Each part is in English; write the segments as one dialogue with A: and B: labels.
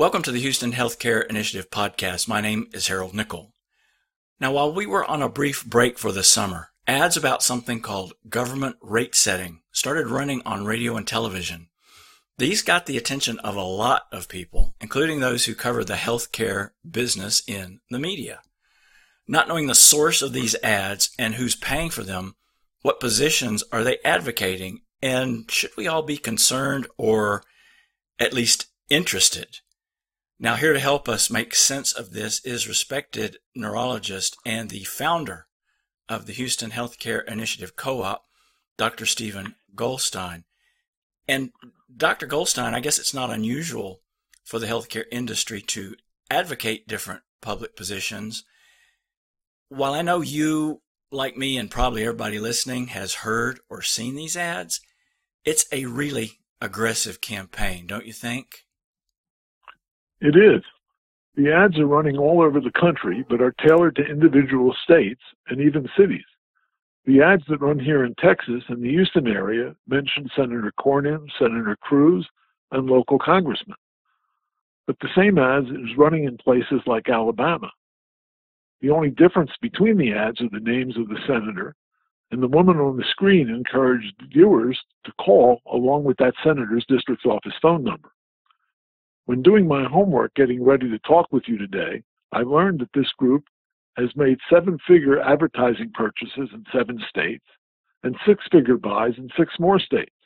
A: Welcome to the Houston Healthcare Initiative podcast. My name is Harold Nickel. Now, while we were on a brief break for the summer, ads about something called government rate setting started running on radio and television. These got the attention of a lot of people, including those who cover the healthcare business in the media. Not knowing the source of these ads and who's paying for them, what positions are they advocating, and should we all be concerned or at least interested? Now, here to help us make sense of this is respected neurologist and the founder of the Houston Healthcare Initiative Co op, Dr. Steven Goldstein. And Dr. Goldstein, I guess it's not unusual for the healthcare industry to advocate different public positions. While I know you, like me, and probably everybody listening, has heard or seen these ads, it's a really aggressive campaign, don't you think?
B: It is. The ads are running all over the country, but are tailored to individual states and even cities. The ads that run here in Texas and the Houston area mention Senator Cornyn, Senator Cruz, and local congressmen. But the same ads is running in places like Alabama. The only difference between the ads are the names of the senator, and the woman on the screen encouraged viewers to call along with that senator's district office phone number. When doing my homework getting ready to talk with you today, I learned that this group has made seven figure advertising purchases in seven states and six figure buys in six more states.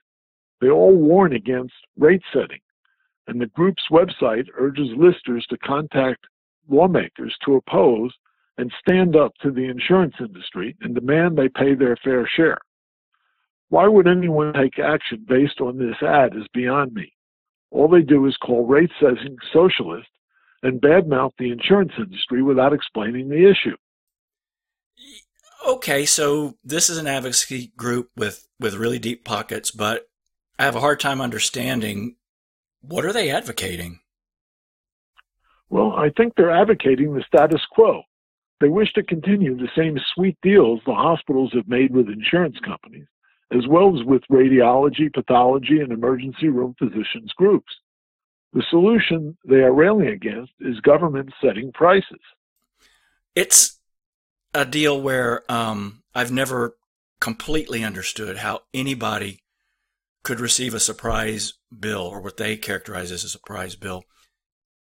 B: They all warn against rate setting, and the group's website urges listers to contact lawmakers to oppose and stand up to the insurance industry and demand they pay their fair share. Why would anyone take action based on this ad is beyond me. All they do is call rate setting socialist and badmouth the insurance industry without explaining the issue.
A: Okay, so this is an advocacy group with, with really deep pockets, but I have a hard time understanding what are they advocating?
B: Well, I think they're advocating the status quo. They wish to continue the same sweet deals the hospitals have made with insurance companies, as well as with radiology, pathology, and emergency room physicians groups. The solution they are railing against is government setting prices.
A: It's a deal where um, I've never completely understood how anybody could receive a surprise bill or what they characterize as a surprise bill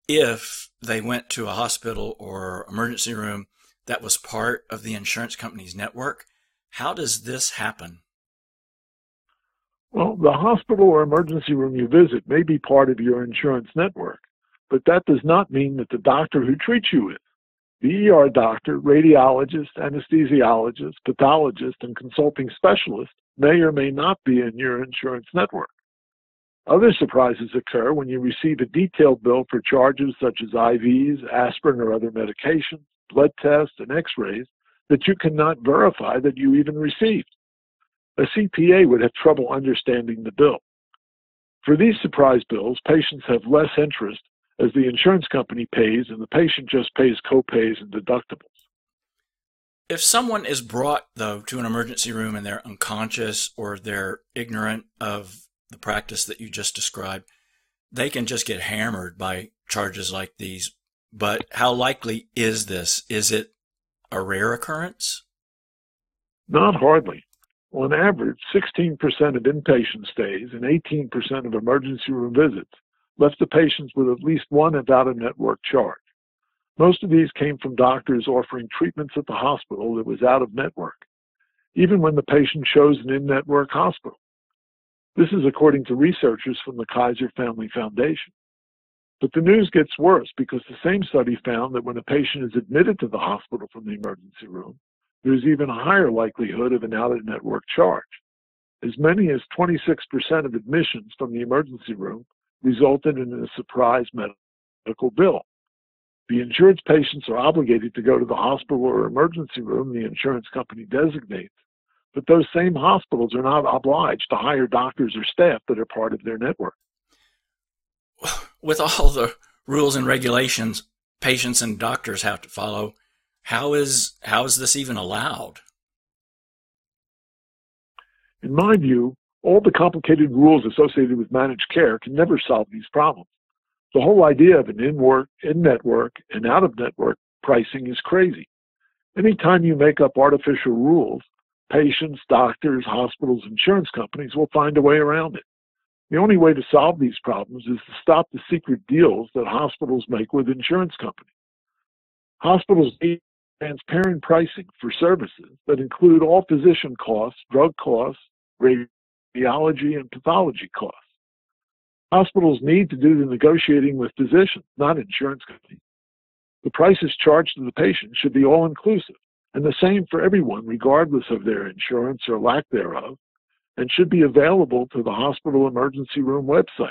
A: if they went to a hospital or emergency room that was part of the insurance company's network. How does this happen?
B: Well, the hospital or emergency room you visit may be part of your insurance network, but that does not mean that the doctor who treats you is. The ER doctor, radiologist, anesthesiologist, pathologist, and consulting specialist may or may not be in your insurance network. Other surprises occur when you receive a detailed bill for charges such as IVs, aspirin, or other medications, blood tests, and x rays that you cannot verify that you even received a CPA would have trouble understanding the bill. For these surprise bills, patients have less interest as the insurance company pays and the patient just pays copays and deductibles.
A: If someone is brought, though, to an emergency room and they're unconscious or they're ignorant of the practice that you just described, they can just get hammered by charges like these. But how likely is this? Is it a rare occurrence?
B: Not hardly. On average, 16% of inpatient stays and 18% of emergency room visits left the patients with at least one out of network charge. Most of these came from doctors offering treatments at the hospital that was out of network, even when the patient chose an in network hospital. This is according to researchers from the Kaiser Family Foundation. But the news gets worse because the same study found that when a patient is admitted to the hospital from the emergency room, there's even a higher likelihood of an out of network charge. As many as 26% of admissions from the emergency room resulted in a surprise medical bill. The insurance patients are obligated to go to the hospital or emergency room the insurance company designates, but those same hospitals are not obliged to hire doctors or staff that are part of their network.
A: With all the rules and regulations patients and doctors have to follow, how is how is this even allowed?
B: In my view, all the complicated rules associated with managed care can never solve these problems. The whole idea of an in-work, in-network, and out-of-network pricing is crazy. Anytime you make up artificial rules, patients, doctors, hospitals, insurance companies will find a way around it. The only way to solve these problems is to stop the secret deals that hospitals make with insurance companies. Hospitals need transparent pricing for services that include all physician costs, drug costs, radiology, and pathology costs. Hospitals need to do the negotiating with physicians, not insurance companies. The prices charged to the patient should be all inclusive and the same for everyone, regardless of their insurance or lack thereof, and should be available to the hospital emergency room website.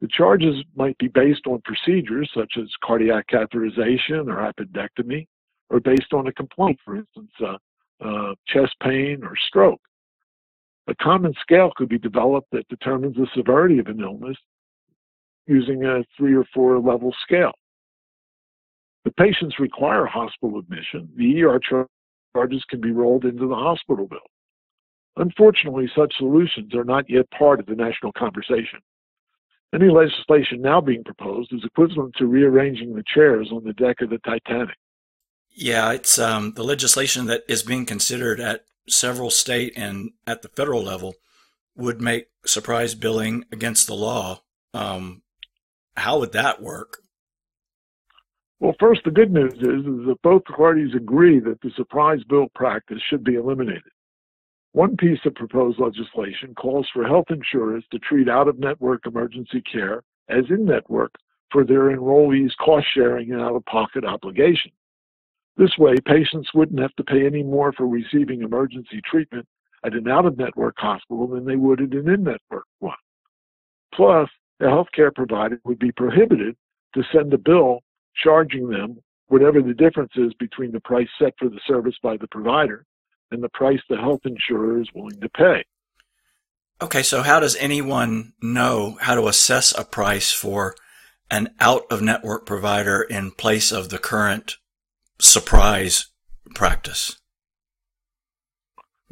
B: The charges might be based on procedures such as cardiac catheterization or appendectomy, or based on a complaint, for instance, uh, uh, chest pain or stroke. A common scale could be developed that determines the severity of an illness using a three or four level scale. The patients require hospital admission. The ER charges can be rolled into the hospital bill. Unfortunately, such solutions are not yet part of the national conversation. Any legislation now being proposed is equivalent to rearranging the chairs on the deck of the Titanic.
A: Yeah, it's um, the legislation that is being considered at several state and at the federal level would make surprise billing against the law. Um, how would that work?
B: Well, first, the good news is, is that both parties agree that the surprise bill practice should be eliminated. One piece of proposed legislation calls for health insurers to treat out of network emergency care as in network for their enrollees' cost sharing and out of pocket obligations. This way, patients wouldn't have to pay any more for receiving emergency treatment at an out of network hospital than they would at an in network one. Plus, a healthcare provider would be prohibited to send a bill charging them whatever the difference is between the price set for the service by the provider and the price the health insurer is willing to pay.
A: Okay, so how does anyone know how to assess a price for an out of network provider in place of the current surprise practice?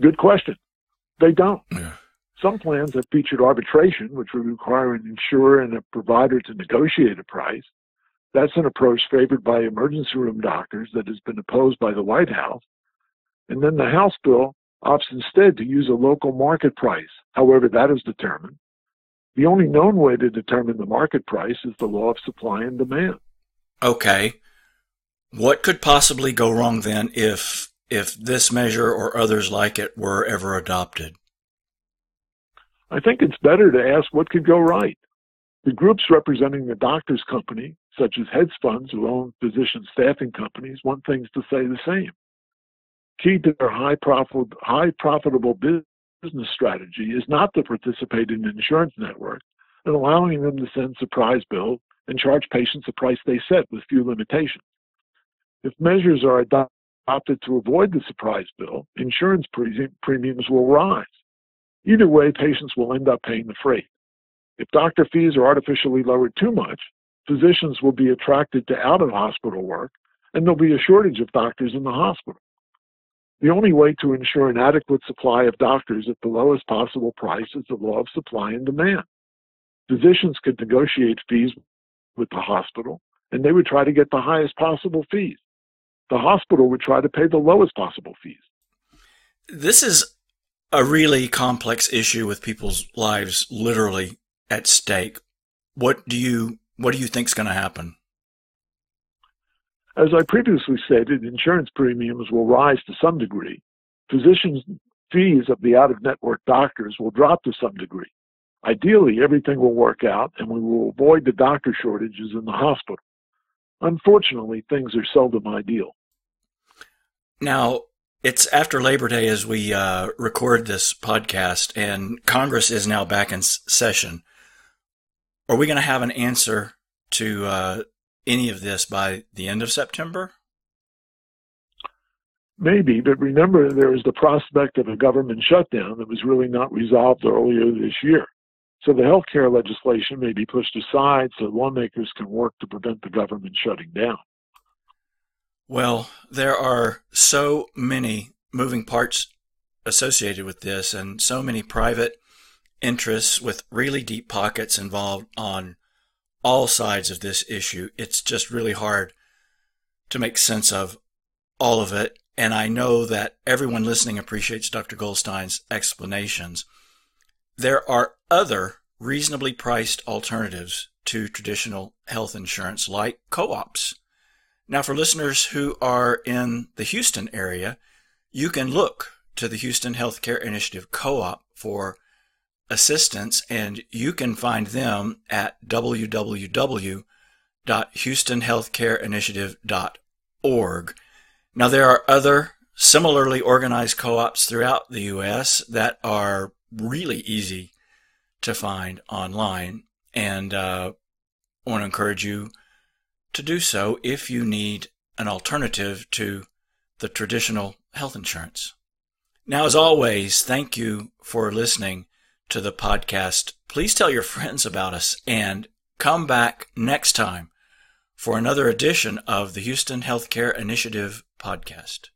B: Good question. They don't. Yeah. Some plans have featured arbitration, which would require an insurer and a provider to negotiate a price. That's an approach favored by emergency room doctors that has been opposed by the White House and then the House bill opts instead to use a local market price, however that is determined. The only known way to determine the market price is the law of supply and demand.
A: Okay. What could possibly go wrong then if if this measure or others like it were ever adopted?
B: I think it's better to ask what could go right. The groups representing the doctors' company, such as hedge funds who own physician staffing companies, want things to say the same key to their high profit, high profitable business strategy is not to participate in an insurance network and allowing them to send surprise bills and charge patients a price they set with few limitations. If measures are adopted to avoid the surprise bill, insurance premiums will rise. Either way, patients will end up paying the freight. If doctor fees are artificially lowered too much, physicians will be attracted to out of hospital work, and there'll be a shortage of doctors in the hospital. The only way to ensure an adequate supply of doctors at the lowest possible price is the law of supply and demand. Physicians could negotiate fees with the hospital, and they would try to get the highest possible fees. The hospital would try to pay the lowest possible fees.
A: This is a really complex issue with people's lives literally at stake. What do you what do you think is going to happen?
B: As I previously stated, insurance premiums will rise to some degree. Physicians' fees of the out of network doctors will drop to some degree. Ideally, everything will work out and we will avoid the doctor shortages in the hospital. Unfortunately, things are seldom ideal.
A: Now, it's after Labor Day as we uh, record this podcast, and Congress is now back in session. Are we going to have an answer to uh, any of this by the end of September?
B: Maybe, but remember there was the prospect of a government shutdown that was really not resolved earlier this year. So the health care legislation may be pushed aside so lawmakers can work to prevent the government shutting down.
A: Well, there are so many moving parts associated with this and so many private interests with really deep pockets involved on all sides of this issue. It's just really hard to make sense of all of it. And I know that everyone listening appreciates Dr. Goldstein's explanations. There are other reasonably priced alternatives to traditional health insurance like co-ops. Now, for listeners who are in the Houston area, you can look to the Houston Healthcare Initiative co-op for assistance and you can find them at www.houstonhealthcareinitiative.org. Now, there are other similarly organized co-ops throughout the U.S. that are really easy to find online. And uh, I want to encourage you to do so if you need an alternative to the traditional health insurance. Now, as always, thank you for listening to the podcast. Please tell your friends about us and come back next time for another edition of the Houston Healthcare Initiative podcast.